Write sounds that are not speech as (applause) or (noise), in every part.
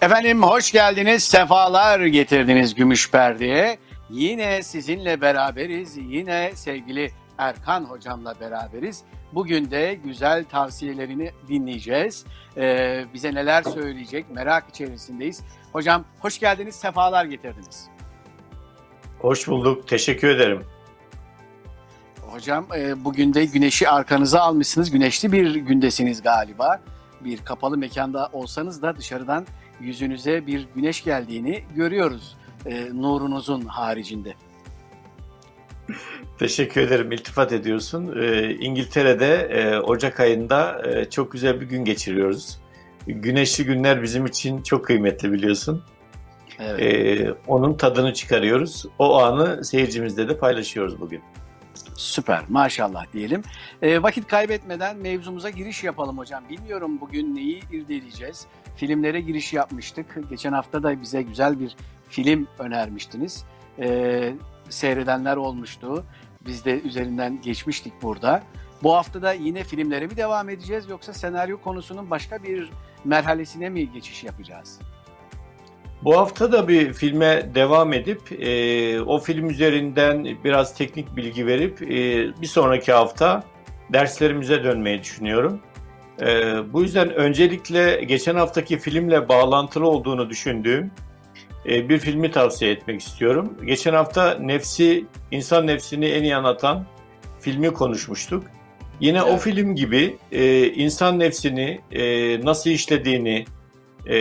Efendim hoş geldiniz, sefalar getirdiniz Gümüş Perde'ye. Yine sizinle beraberiz, yine sevgili Erkan hocamla beraberiz. Bugün de güzel tavsiyelerini dinleyeceğiz. Ee, bize neler söyleyecek merak içerisindeyiz. Hocam hoş geldiniz, sefalar getirdiniz. Hoş bulduk, teşekkür ederim. Hocam e, bugün de güneşi arkanıza almışsınız. Güneşli bir gündesiniz galiba. Bir kapalı mekanda olsanız da dışarıdan yüzünüze bir güneş geldiğini görüyoruz. E, nurunuzun haricinde. Teşekkür ederim. İltifat ediyorsun. Ee, İngiltere'de e, Ocak ayında e, çok güzel bir gün geçiriyoruz. Güneşli günler bizim için çok kıymetli biliyorsun. Evet. Ee, onun tadını çıkarıyoruz. O anı seyircimizle de paylaşıyoruz bugün. Süper maşallah diyelim. E, vakit kaybetmeden mevzumuza giriş yapalım hocam. Bilmiyorum bugün neyi irdeleyeceğiz. Filmlere giriş yapmıştık. Geçen hafta da bize güzel bir film önermiştiniz. E, seyredenler olmuştu. Biz de üzerinden geçmiştik burada. Bu hafta da yine filmlere mi devam edeceğiz yoksa senaryo konusunun başka bir merhalesine mi geçiş yapacağız? Bu hafta da bir filme devam edip e, o film üzerinden biraz teknik bilgi verip e, bir sonraki hafta derslerimize dönmeyi düşünüyorum. E, bu yüzden öncelikle geçen haftaki filmle bağlantılı olduğunu düşündüğüm e, bir filmi tavsiye etmek istiyorum. Geçen hafta nefsi, insan nefsini en iyi anlatan filmi konuşmuştuk. Yine evet. o film gibi e, insan nefsini e, nasıl işlediğini, e,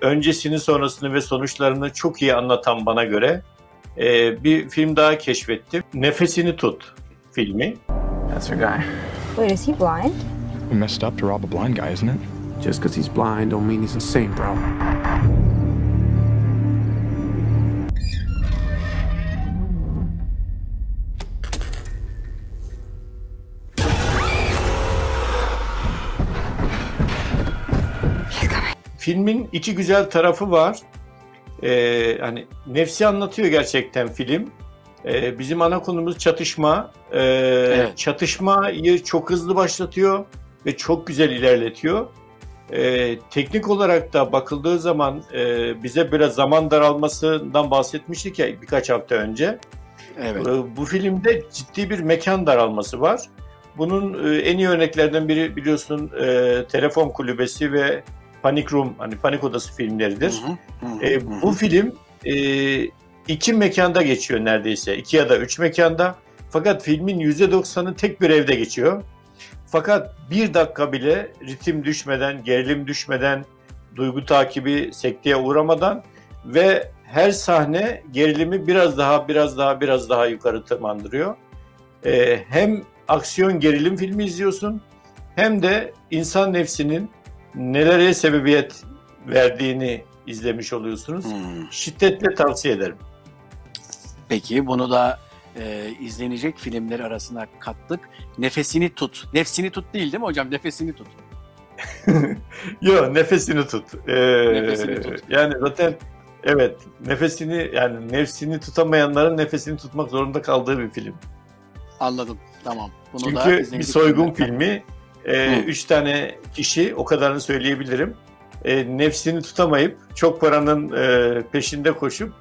öncesini, sonrasını ve sonuçlarını çok iyi anlatan bana göre e, bir film daha keşfettim. Nefesini Tut filmi. That's our guy. Wait, is he blind? We messed up to rob a blind guy, isn't it? Just because he's blind don't mean he's insane, bro. filmin iki güzel tarafı var. Ee, hani nefsi anlatıyor gerçekten film. Ee, bizim ana konumuz çatışma. Ee, evet. Çatışmayı çok hızlı başlatıyor ve çok güzel ilerletiyor. Ee, teknik olarak da bakıldığı zaman e, bize biraz zaman daralmasından bahsetmiştik ya birkaç hafta önce. Evet. Ee, bu filmde ciddi bir mekan daralması var. Bunun e, en iyi örneklerden biri biliyorsun e, Telefon Kulübesi ve Panic Room, hani Panik Odası filmleridir. Hı hı, hı, e, bu film e, iki mekanda geçiyor neredeyse. iki ya da üç mekanda. Fakat filmin yüzde doksanı tek bir evde geçiyor. Fakat bir dakika bile ritim düşmeden, gerilim düşmeden, duygu takibi sekteye uğramadan ve her sahne gerilimi biraz daha, biraz daha, biraz daha yukarı tırmandırıyor. Ee, hem aksiyon gerilim filmi izliyorsun hem de insan nefsinin nelere sebebiyet verdiğini izlemiş oluyorsunuz. Hmm. Şiddetle tavsiye ederim. Peki bunu da e, izlenecek filmler arasına kattık. Nefesini tut. Nefsini tut değil değil mi hocam? Nefesini tut. (laughs) Yok nefesini tut. Ee, nefesini tut. Yani zaten evet nefesini yani nefsini tutamayanların nefesini tutmak zorunda kaldığı bir film. Anladım. Tamam. Bunu Çünkü da bir soygun filmi e, üç tane kişi o kadarını söyleyebilirim. E, nefsini tutamayıp çok paranın e, peşinde koşup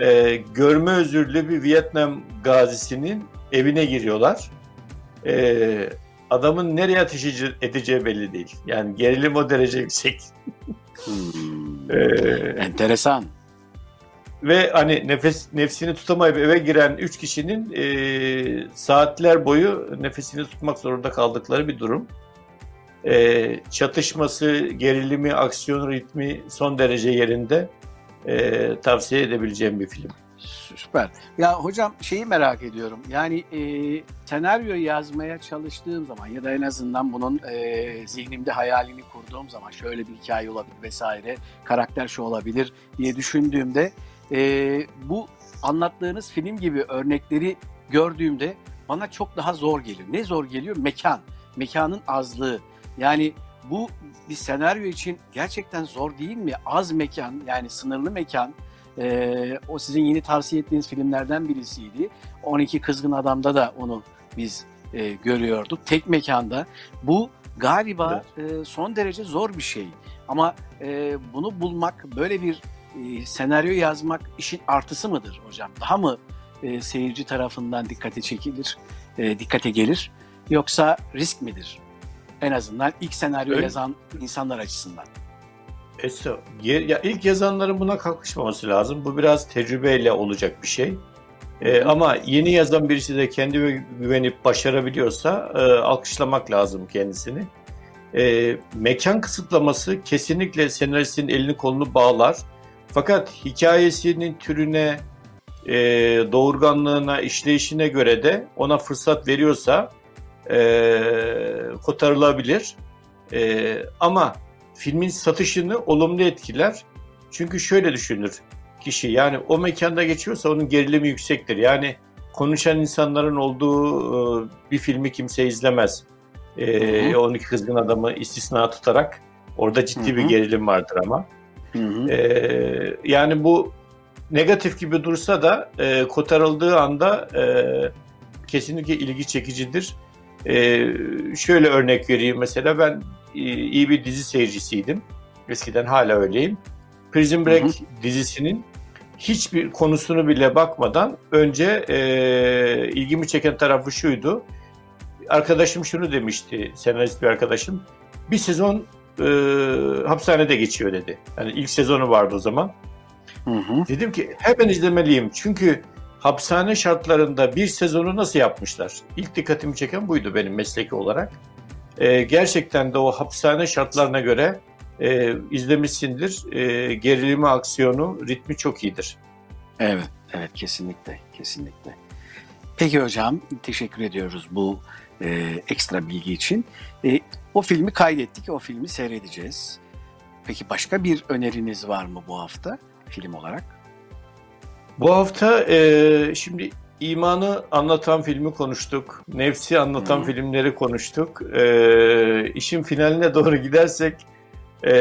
e, görme özürlü bir Vietnam gazisinin evine giriyorlar. E, adamın nereye ateş edeceği belli değil. Yani gerilim o derece yüksek. hmm. (laughs) e, Enteresan. Ve hani nefes nefsini tutamayıp eve giren üç kişinin e, saatler boyu nefesini tutmak zorunda kaldıkları bir durum. E, çatışması, gerilimi, aksiyon ritmi son derece yerinde. E, tavsiye edebileceğim bir film. Süper. Ya hocam şeyi merak ediyorum. Yani e, senaryo yazmaya çalıştığım zaman ya da en azından bunun e, zihnimde hayalini kurduğum zaman şöyle bir hikaye olabilir vesaire, karakter şu olabilir diye düşündüğümde e, bu anlattığınız film gibi örnekleri gördüğümde bana çok daha zor geliyor. Ne zor geliyor? Mekan. Mekanın azlığı. Yani bu bir senaryo için gerçekten zor değil mi? Az mekan yani sınırlı mekan. E, o sizin yeni tavsiye ettiğiniz filmlerden birisiydi. 12 Kızgın Adam'da da onu biz e, görüyorduk. Tek mekanda bu galiba evet. e, son derece zor bir şey. Ama e, bunu bulmak, böyle bir e, senaryo yazmak işin artısı mıdır hocam? Daha mı e, seyirci tarafından dikkate çekilir, e, dikkate gelir? Yoksa risk midir? En azından ilk senaryo Öyle. yazan insanlar açısından. Eso, ya ilk yazanların buna kalkışmaması lazım. Bu biraz tecrübeyle olacak bir şey. Ee, ama yeni yazan birisi de kendi güvenip başarabiliyorsa e, alkışlamak lazım kendisini. E, mekan kısıtlaması kesinlikle senaristin elini kolunu bağlar. Fakat hikayesinin türüne, e, doğurganlığına, işleyişine göre de ona fırsat veriyorsa e, kotarılabilir. E, ama filmin satışını olumlu etkiler. Çünkü şöyle düşünür kişi yani o mekanda geçiyorsa onun gerilimi yüksektir. Yani konuşan insanların olduğu e, bir filmi kimse izlemez. E, 12 Kızgın Adamı istisna tutarak orada ciddi Hı-hı. bir gerilim vardır ama. E, yani bu negatif gibi dursa da e, kotarıldığı anda e, kesinlikle ilgi çekicidir. E, şöyle örnek vereyim mesela ben e, iyi bir dizi seyircisiydim. Eskiden hala öyleyim. Prison Break hı hı. dizisinin hiçbir konusunu bile bakmadan önce e, ilgimi çeken tarafı şuydu. Arkadaşım şunu demişti, senarist bir arkadaşım. Bir sezon e, hapishanede geçiyor dedi. Yani ilk sezonu vardı o zaman. Hı hı. Dedim ki hemen izlemeliyim. Çünkü hapishane şartlarında bir sezonu nasıl yapmışlar? İlk dikkatimi çeken buydu benim mesleki olarak. E, gerçekten de o hapishane şartlarına göre e, izlemişsindir. E, gerilimi, aksiyonu, ritmi çok iyidir. Evet, evet kesinlikle, kesinlikle. Peki hocam, teşekkür ediyoruz bu e, ekstra bilgi için. E, o filmi kaydettik, o filmi seyredeceğiz. Peki başka bir öneriniz var mı bu hafta film olarak? Bu hafta e, şimdi imanı anlatan filmi konuştuk. Nefsi anlatan hmm. filmleri konuştuk. E, işin finaline doğru gidersek e,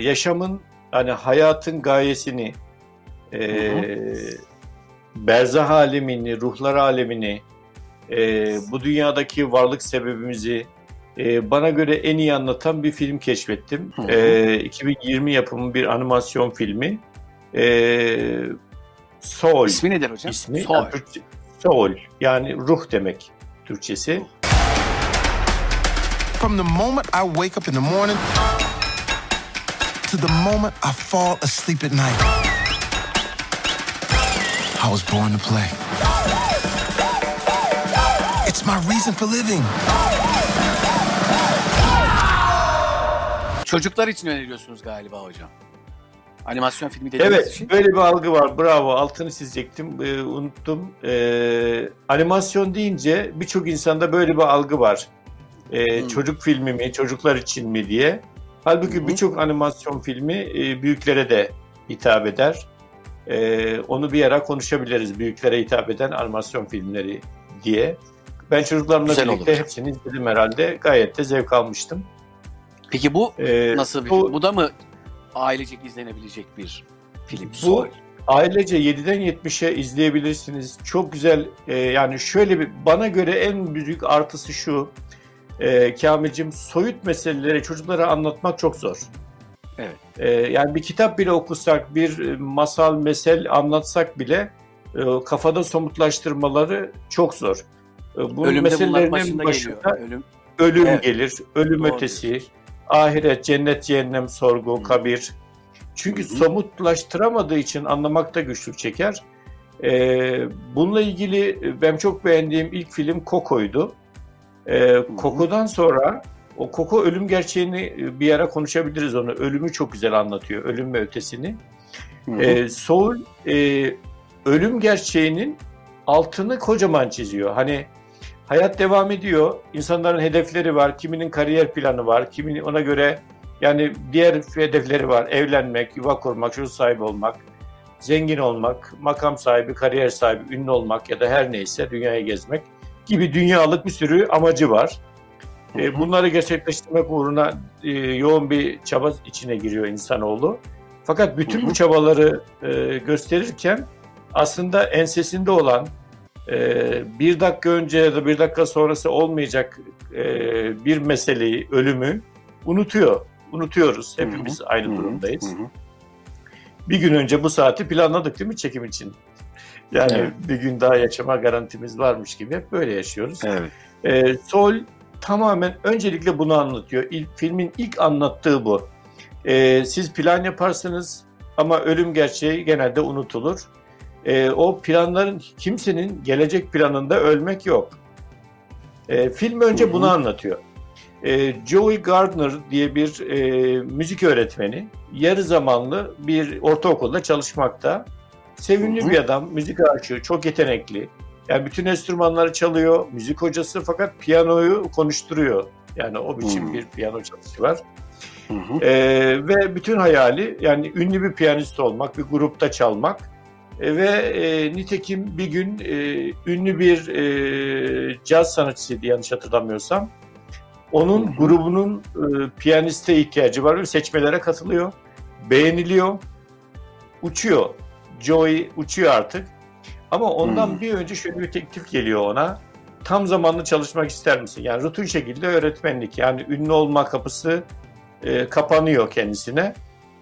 yaşamın hani hayatın gayesini e, berzah alemini, ruhlar alemini, e, bu dünyadaki varlık sebebimizi e, bana göre en iyi anlatan bir film keşfettim. E, 2020 yapımı bir animasyon filmi. E, Soul. İsmi nedir hocam? İsmi Soul. Yani, Soul yani ruh demek Türkçesi. From the moment I wake up in the morning to the moment I fall asleep at night. I was born to play. It's my reason for living. Çocuklar için öneriyorsunuz galiba hocam. Animasyon filmi dediğiniz evet, için. Evet böyle bir algı var. Bravo altını çizecektim. Ee, unuttum. Ee, animasyon deyince birçok insanda böyle bir algı var. Ee, hmm. Çocuk filmi mi, çocuklar için mi diye. Halbuki birçok animasyon filmi e, büyüklere de hitap eder. E, onu bir ara konuşabiliriz. Büyüklere hitap eden animasyon filmleri diye. Ben çocuklarımla Güzel birlikte olur. hepsini izledim herhalde. Gayet de zevk almıştım. Peki bu ee, nasıl bir bu, film? Bu da mı ailecek izlenebilecek bir film? Bu ailece 7'den 70'e izleyebilirsiniz. Çok güzel e, yani şöyle bir bana göre en büyük artısı şu e, Kamil'cim soyut meseleleri çocuklara anlatmak çok zor. Evet. E, yani bir kitap bile okusak, bir masal, mesel anlatsak bile e, kafada somutlaştırmaları çok zor. E, bu meselelerinin başında ölüm, ölüm evet. gelir, ölüm Doğru. ötesi, ahiret, cennet, cehennem, sorgu, kabir. Çünkü Hı. somutlaştıramadığı için anlamakta güçlük çeker. Ee, bununla ilgili ben çok beğendiğim ilk film Koko'ydu. E, kokudan sonra o koku ölüm gerçeğini e, bir ara konuşabiliriz onu. Ölümü çok güzel anlatıyor. Ölüm ve ötesini. E, Soul e, ölüm gerçeğinin altını kocaman çiziyor. Hani hayat devam ediyor. İnsanların hedefleri var. Kiminin kariyer planı var. Kiminin ona göre yani diğer hedefleri var. Evlenmek, yuva kurmak, çocuk sahibi olmak, zengin olmak, makam sahibi, kariyer sahibi, ünlü olmak ya da her neyse dünyayı gezmek gibi dünyalık bir sürü amacı var. E, bunları gerçekleştirmek uğruna e, yoğun bir çaba içine giriyor insanoğlu. Fakat bütün bu çabaları e, gösterirken aslında ensesinde olan e, bir dakika önce ya da bir dakika sonrası olmayacak e, bir meseleyi, ölümü unutuyor. Unutuyoruz. Hepimiz Hı-hı. aynı durumdayız. Hı-hı. Bir gün önce bu saati planladık değil mi çekim için? Yani evet. bir gün daha yaşama garantimiz varmış gibi hep böyle yaşıyoruz. Evet. E, Sol tamamen öncelikle bunu anlatıyor. İlk, filmin ilk anlattığı bu. E, siz plan yaparsınız ama ölüm gerçeği genelde unutulur. E, o planların kimsenin gelecek planında ölmek yok. E, film önce Hı-hı. bunu anlatıyor. E, Joey Gardner diye bir e, müzik öğretmeni yarı zamanlı bir ortaokulda çalışmakta. Sevimli Hı-hı. bir adam, müzik aşığı, çok yetenekli. Yani bütün enstrümanları çalıyor, müzik hocası fakat piyanoyu konuşturuyor. Yani o biçim Hı-hı. bir piyano çalışı var. Ee, ve bütün hayali yani ünlü bir piyanist olmak, bir grupta çalmak. E, ve e, nitekim bir gün e, ünlü bir e, caz sanatçısıydı yanlış hatırlamıyorsam. Onun grubunun e, piyaniste ihtiyacı var ve seçmelere katılıyor. Beğeniliyor. Uçuyor. Joey uçuyor artık. Ama ondan hmm. bir önce şöyle bir teklif geliyor ona. Tam zamanlı çalışmak ister misin? Yani rutin şekilde öğretmenlik. Yani ünlü olma kapısı e, kapanıyor kendisine.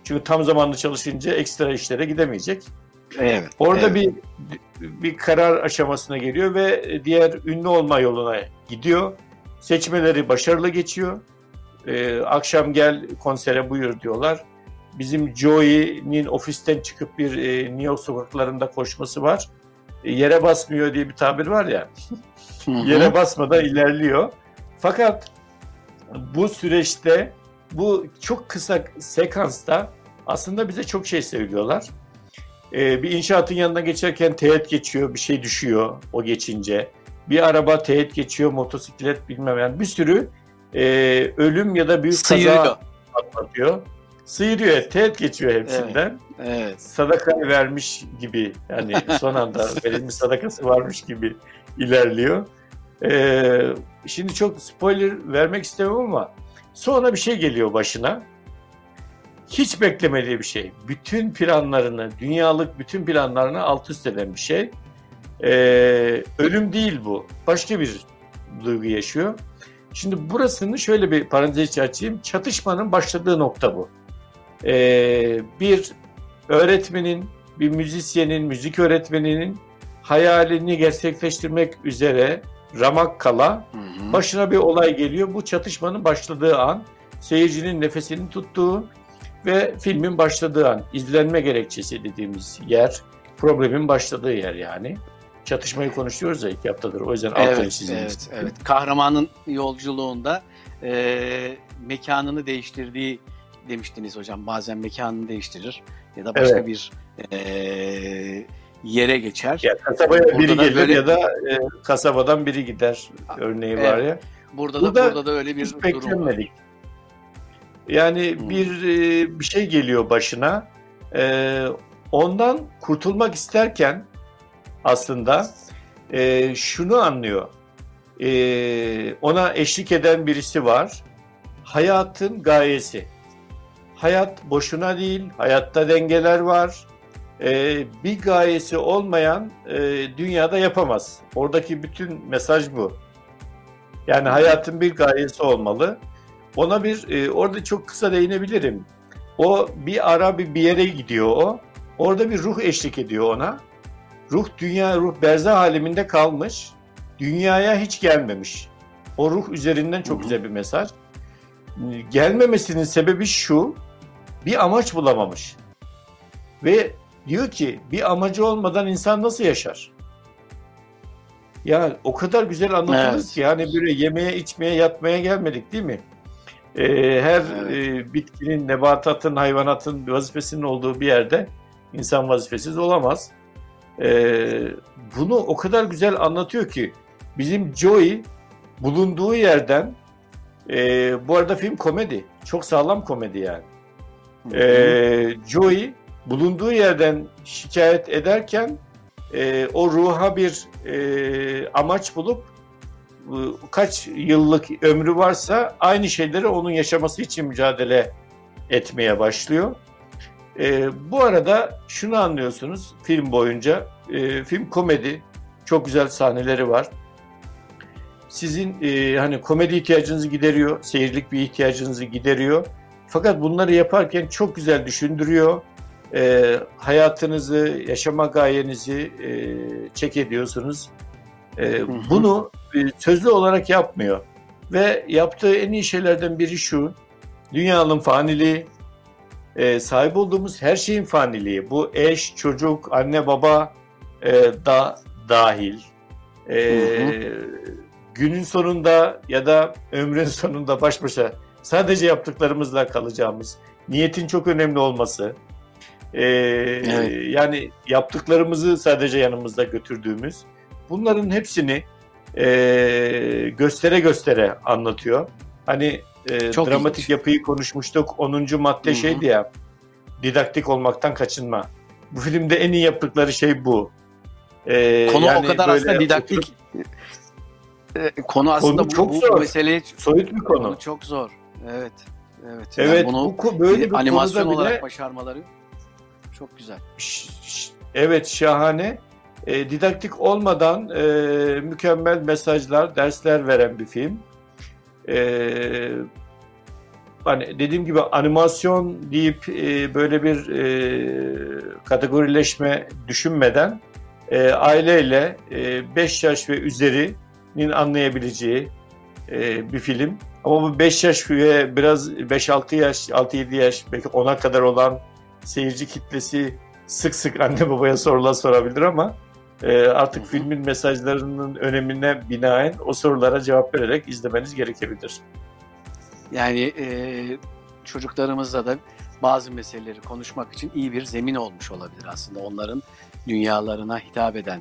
Çünkü tam zamanlı çalışınca ekstra işlere gidemeyecek. Evet. Orada evet. bir bir karar aşamasına geliyor ve diğer ünlü olma yoluna gidiyor. Seçmeleri başarılı geçiyor. Ee, akşam gel konsere buyur diyorlar. Bizim Joey'nin ofisten çıkıp bir e, New York sokaklarında koşması var. E, yere basmıyor diye bir tabir var ya. yere basmadan ilerliyor. Fakat bu süreçte bu çok kısa sekansta aslında bize çok şey söylüyorlar. Ee, bir inşaatın yanına geçerken teğet geçiyor, bir şey düşüyor o geçince. Bir araba teğet geçiyor, motosiklet bilmem yani bir sürü e, ölüm ya da büyük Sıyırıyor. kaza atlatıyor. Sıyırıyor, teğet geçiyor hepsinden. Evet, evet. Sadaka vermiş gibi yani son anda (laughs) verilmiş sadakası varmış gibi ilerliyor. Ee, şimdi çok spoiler vermek istemem ama sonra bir şey geliyor başına. Hiç beklemediği bir şey. Bütün planlarını, dünyalık bütün planlarını alt üst eden bir şey. Ee, ölüm değil bu. Başka bir duygu yaşıyor. Şimdi burasını şöyle bir parantez açayım. Çatışmanın başladığı nokta bu. Ee, bir öğretmenin, bir müzisyenin, müzik öğretmeninin hayalini gerçekleştirmek üzere ramak kala başına bir olay geliyor. Bu çatışmanın başladığı an, seyircinin nefesini tuttuğu ve filmin başladığı an, izlenme gerekçesi dediğimiz yer, problemin başladığı yer yani. Çatışmayı konuşuyoruz ya iki haftadır. O yüzden evet, altını. Evet, evet. Kahramanın yolculuğunda e, mekanını değiştirdiği demiştiniz hocam. Bazen mekanını değiştirir ya da başka evet. bir e, yere geçer. Ya kasabaya burada biri gelir böyle... ya da e, kasabadan biri gider örneği evet. var ya. Burada, burada da burada da öyle bir durum var. Yani hmm. bir e, bir şey geliyor başına. E, ondan kurtulmak isterken aslında e, şunu anlıyor. Ona eşlik eden birisi var. Hayatın gayesi. Hayat boşuna değil, hayatta dengeler var. Bir gayesi olmayan dünyada yapamaz. Oradaki bütün mesaj bu. Yani hayatın bir gayesi olmalı. Ona bir e, orada çok kısa değinebilirim. O bir ara bir, bir yere gidiyor o. Orada bir ruh eşlik ediyor ona. Ruh dünya, ruh berzah aleminde kalmış. Dünyaya hiç gelmemiş. O ruh üzerinden çok güzel bir mesaj. Gelmemesinin sebebi şu bir amaç bulamamış. Ve diyor ki bir amacı olmadan insan nasıl yaşar? Ya o kadar güzel anlatılır evet. ki yani böyle yemeye içmeye yatmaya gelmedik değil mi? Ee, her evet. e, bitkinin, nebatatın, hayvanatın vazifesinin olduğu bir yerde insan vazifesiz olamaz. Ee, bunu o kadar güzel anlatıyor ki bizim Joey bulunduğu yerden e, bu arada film komedi. Çok sağlam komedi yani e, Joey bulunduğu yerden şikayet ederken e, o ruha bir e, amaç bulup e, kaç yıllık ömrü varsa aynı şeyleri onun yaşaması için mücadele etmeye başlıyor. E, bu arada şunu anlıyorsunuz film boyunca, e, film komedi, Çok güzel sahneleri var. Sizin e, hani komedi ihtiyacınızı gideriyor, seyirlik bir ihtiyacınızı gideriyor. Fakat bunları yaparken çok güzel düşündürüyor. E, hayatınızı, yaşama gayenizi e, çek ediyorsunuz. E, bunu e, sözlü olarak yapmıyor. Ve yaptığı en iyi şeylerden biri şu. Dünyanın faniliği, e, sahip olduğumuz her şeyin faniliği. Bu eş, çocuk, anne, baba e, da dahil. E, hı hı. Günün sonunda ya da ömrün sonunda baş başa sadece yaptıklarımızla kalacağımız, niyetin çok önemli olması, e, evet. yani yaptıklarımızı sadece yanımızda götürdüğümüz, bunların hepsini e, göstere göstere anlatıyor. Hani e, Çok dramatik ilginç. yapıyı konuşmuştuk. 10. madde Hı-hı. şeydi ya didaktik olmaktan kaçınma. Bu filmde en iyi yaptıkları şey bu. Ee, konu yani o kadar aslında didaktik. Oturup, e, konu aslında konu çok bu, zor. bu meseleyi soyut bir konu. konu. çok zor. Evet. Evet. Evet. Yani bunu bu böyle bir animasyon olarak bile, başarmaları çok güzel. Evet, şahane. E, didaktik olmadan e, mükemmel mesajlar, dersler veren bir film. E, hani dediğim gibi animasyon deyip e, böyle bir e, kategorileşme düşünmeden e, aileyle 5 e, yaş ve üzerinin anlayabileceği e, bir film. Ama bu 5 yaş ve biraz 5-6 yaş, 6-7 yaş belki 10'a kadar olan seyirci kitlesi sık sık anne babaya sorular sorabilir ama e, artık filmin mesajlarının önemine binaen o sorulara cevap vererek izlemeniz gerekebilir. Yani e, çocuklarımızla da bazı meseleleri konuşmak için iyi bir zemin olmuş olabilir aslında. Onların dünyalarına hitap eden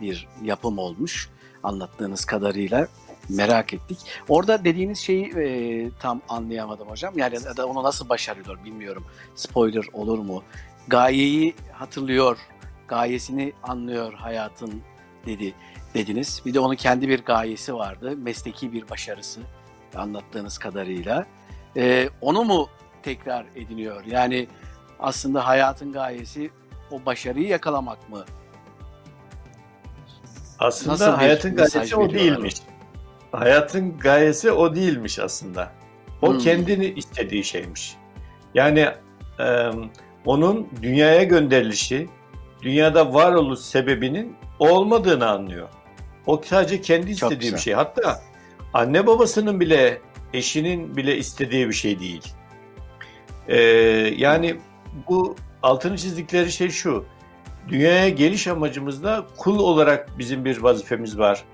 bir yapım olmuş anlattığınız kadarıyla merak ettik. Orada dediğiniz şeyi e, tam anlayamadım hocam. Yani ya da onu nasıl başarıyor bilmiyorum. Spoiler olur mu? Gayeyi hatırlıyor, gayesini anlıyor hayatın dedi dediniz. Bir de onun kendi bir gayesi vardı. Mesleki bir başarısı anlattığınız kadarıyla. E, onu mu tekrar ediniyor? Yani aslında hayatın gayesi o başarıyı yakalamak mı? Aslında Nasıl hayatın gayesi o değilmiş. Hayatın gayesi o değilmiş aslında. O hmm. kendini istediği şeymiş. Yani e, onun dünyaya gönderilişi, dünyada varoluş sebebinin olmadığını anlıyor. O sadece kendi istediği bir şey. Hatta anne babasının bile eşinin bile istediği bir şey değil. Ee, yani bu altını çizdikleri şey şu. Dünyaya geliş amacımızda kul olarak bizim bir vazifemiz var.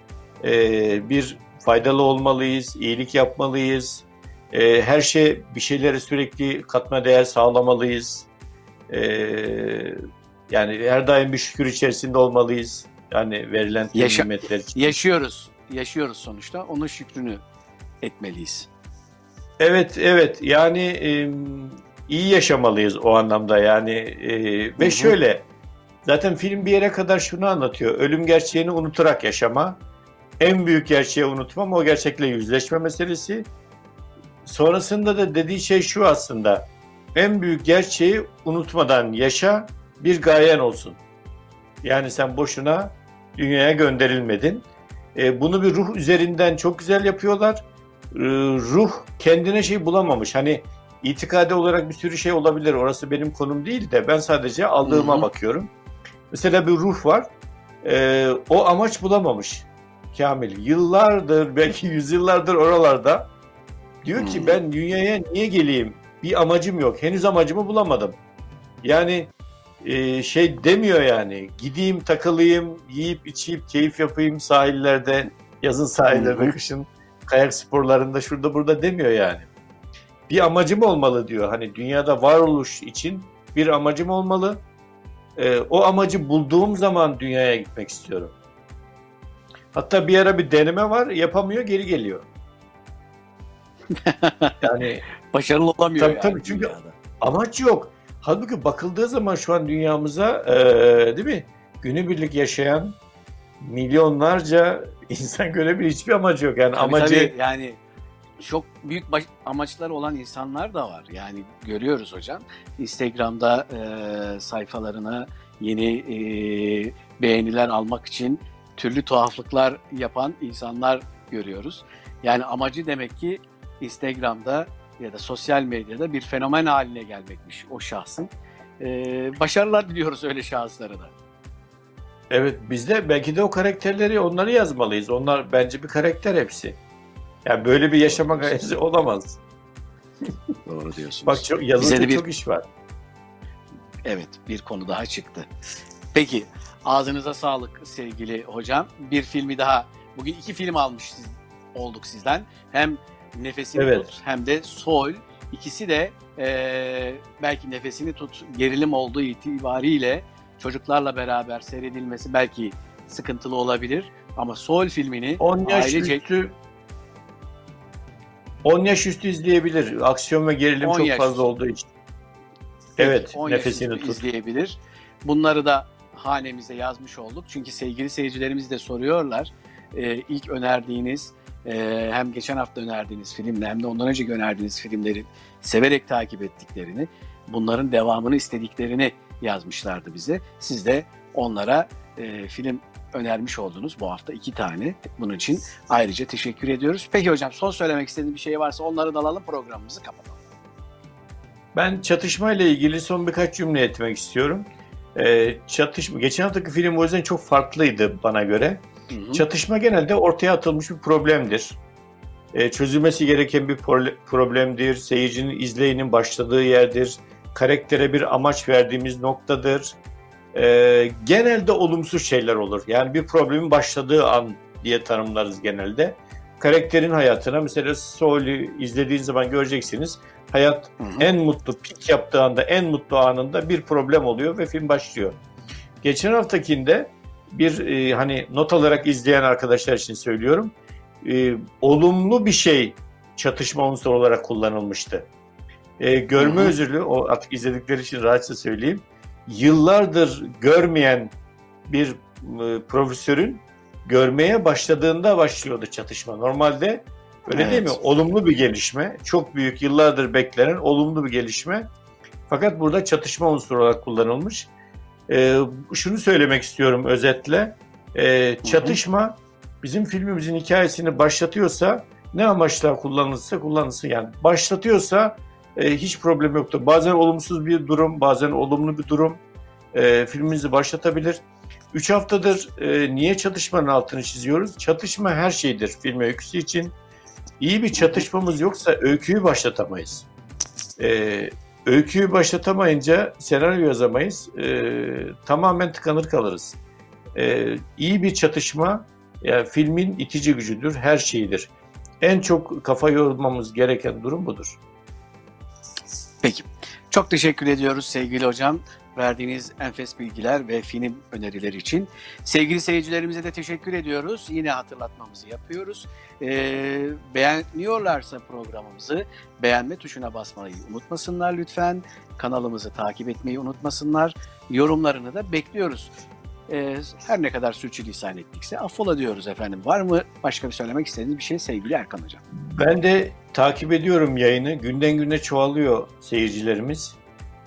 Ee, bir faydalı olmalıyız, iyilik yapmalıyız. Ee, her şey bir şeylere sürekli katma değer sağlamalıyız. Ee, yani her daim bir şükür içerisinde olmalıyız. Yani verilen Yaşa- nimetler için. Yaşıyoruz yaşıyoruz sonuçta. Onun şükrünü etmeliyiz. Evet, evet. Yani e, iyi yaşamalıyız o anlamda yani. E, ve Hı-hı. şöyle, zaten film bir yere kadar şunu anlatıyor. Ölüm gerçeğini unutarak yaşama. En büyük gerçeği unutmam o gerçekle yüzleşme meselesi. Sonrasında da dediği şey şu aslında. En büyük gerçeği unutmadan yaşa, bir gayen olsun. Yani sen boşuna dünyaya gönderilmedin. E, bunu bir ruh üzerinden çok güzel yapıyorlar. E, ruh kendine şey bulamamış. Hani itikadi olarak bir sürü şey olabilir. Orası benim konum değil de ben sadece aldığıma Hı-hı. bakıyorum. Mesela bir ruh var. E, o amaç bulamamış. Kamil yıllardır belki yüzyıllardır oralarda diyor ki ben dünyaya niye geleyim? Bir amacım yok. Henüz amacımı bulamadım. Yani e, şey demiyor yani. Gideyim takılayım, yiyip içeyip keyif yapayım sahillerde, yazın sahillerde, kışın kayak sporlarında şurada burada demiyor yani. Bir amacım olmalı diyor. Hani dünyada varoluş için bir amacım olmalı. E, o amacı bulduğum zaman dünyaya gitmek istiyorum. Hatta bir ara bir deneme var, yapamıyor, geri geliyor. (laughs) yani başarılı olamıyor tabii, yani tabii çünkü dünyada. amaç yok. Halbuki bakıldığı zaman şu an dünyamıza e, değil mi? Günübirlik yaşayan milyonlarca (laughs) insan görebilir hiçbir amacı yok. Yani tabii, amacı tabii, yani çok büyük baş, amaçları olan insanlar da var. Yani görüyoruz hocam. Instagram'da e, sayfalarına yeni e, beğeniler almak için türlü tuhaflıklar yapan insanlar görüyoruz. Yani amacı demek ki Instagram'da ya da sosyal medyada bir fenomen haline gelmekmiş o şahsın. Ee, başarılar diliyoruz öyle şahıslara da. Evet biz de belki de o karakterleri onları yazmalıyız. Onlar bence bir karakter hepsi. Yani böyle bir yaşama gayesi olamaz. (laughs) Doğru diyorsunuz. Bak çok, yazılacak bir... çok iş var. Evet bir konu daha çıktı. Peki ağzınıza sağlık sevgili hocam. Bir filmi daha bugün iki film almış olduk sizden. Hem Nefesini evet. Tut hem de Soul. İkisi de e, belki Nefesini Tut gerilim olduğu itibariyle çocuklarla beraber seyredilmesi belki sıkıntılı olabilir. Ama Soul filmini 10 yaş ailece... üstü 10 yaş üstü izleyebilir. Aksiyon ve gerilim çok fazla üstü. olduğu için. Evet, nefesini tut. izleyebilir. Bunları da hanemize yazmış olduk. Çünkü sevgili seyircilerimiz de soruyorlar. Ee, ilk önerdiğiniz e, hem geçen hafta önerdiğiniz filmle hem de ondan önce önerdiğiniz filmleri severek takip ettiklerini, bunların devamını istediklerini yazmışlardı bize. Siz de onlara e, film önermiş oldunuz bu hafta iki tane. Bunun için ayrıca teşekkür ediyoruz. Peki hocam son söylemek istediğiniz bir şey varsa onları da alalım programımızı kapatalım. Ben çatışma ile ilgili son birkaç cümle etmek istiyorum. Ee, çatışma, geçen haftaki film o yüzden çok farklıydı bana göre. Hı hı. Çatışma genelde ortaya atılmış bir problemdir. Ee, çözülmesi gereken bir problemdir. Seyircinin izleyinin başladığı yerdir. Karaktere bir amaç verdiğimiz noktadır. Ee, genelde olumsuz şeyler olur. Yani bir problemin başladığı an diye tanımlarız genelde. Karakterin hayatına mesela Soul'ü izlediğiniz zaman göreceksiniz hayat hı hı. en mutlu pik yaptığı anda en mutlu anında bir problem oluyor ve film başlıyor. Geçen haftakinde bir e, hani not alarak izleyen arkadaşlar için söylüyorum. E, olumlu bir şey çatışma unsuru olarak kullanılmıştı. E, görme özürlü, o artık izledikleri için rahatça söyleyeyim. Yıllardır görmeyen bir e, profesörün görmeye başladığında başlıyordu çatışma. Normalde Öyle evet. değil mi? Olumlu bir gelişme. Çok büyük, yıllardır beklenen olumlu bir gelişme. Fakat burada çatışma unsuru olarak kullanılmış. Ee, şunu söylemek istiyorum özetle. Ee, çatışma bizim filmimizin hikayesini başlatıyorsa ne amaçla kullanılırsa kullanılsın yani başlatıyorsa e, hiç problem yoktur. Bazen olumsuz bir durum, bazen olumlu bir durum e, filmimizi başlatabilir. Üç haftadır e, niye çatışmanın altını çiziyoruz? Çatışma her şeydir film öyküsü için. İyi bir çatışmamız yoksa öyküyü başlatamayız. Ee, öyküyü başlatamayınca senaryo yazamayız. Ee, tamamen tıkanır kalırız. Ee, iyi bir çatışma yani filmin itici gücüdür, her şeyidir. En çok kafa yormamız gereken durum budur. Peki. Çok teşekkür ediyoruz sevgili hocam verdiğiniz enfes bilgiler ve film önerileri için. Sevgili seyircilerimize de teşekkür ediyoruz. Yine hatırlatmamızı yapıyoruz. Ee, beğeniyorlarsa programımızı beğenme tuşuna basmayı unutmasınlar lütfen. Kanalımızı takip etmeyi unutmasınlar. Yorumlarını da bekliyoruz. Ee, her ne kadar sürçülisan ettikse affola diyoruz efendim. Var mı başka bir söylemek istediğiniz bir şey sevgili Erkan Hocam? Ben de takip ediyorum yayını. Günden güne çoğalıyor seyircilerimiz.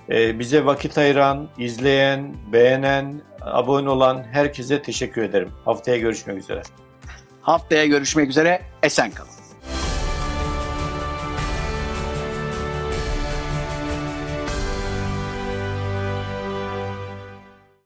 Ee, bize vakit ayıran, izleyen, beğenen, abone olan herkese teşekkür ederim. Haftaya görüşmek üzere. Haftaya görüşmek üzere. Esen kalın.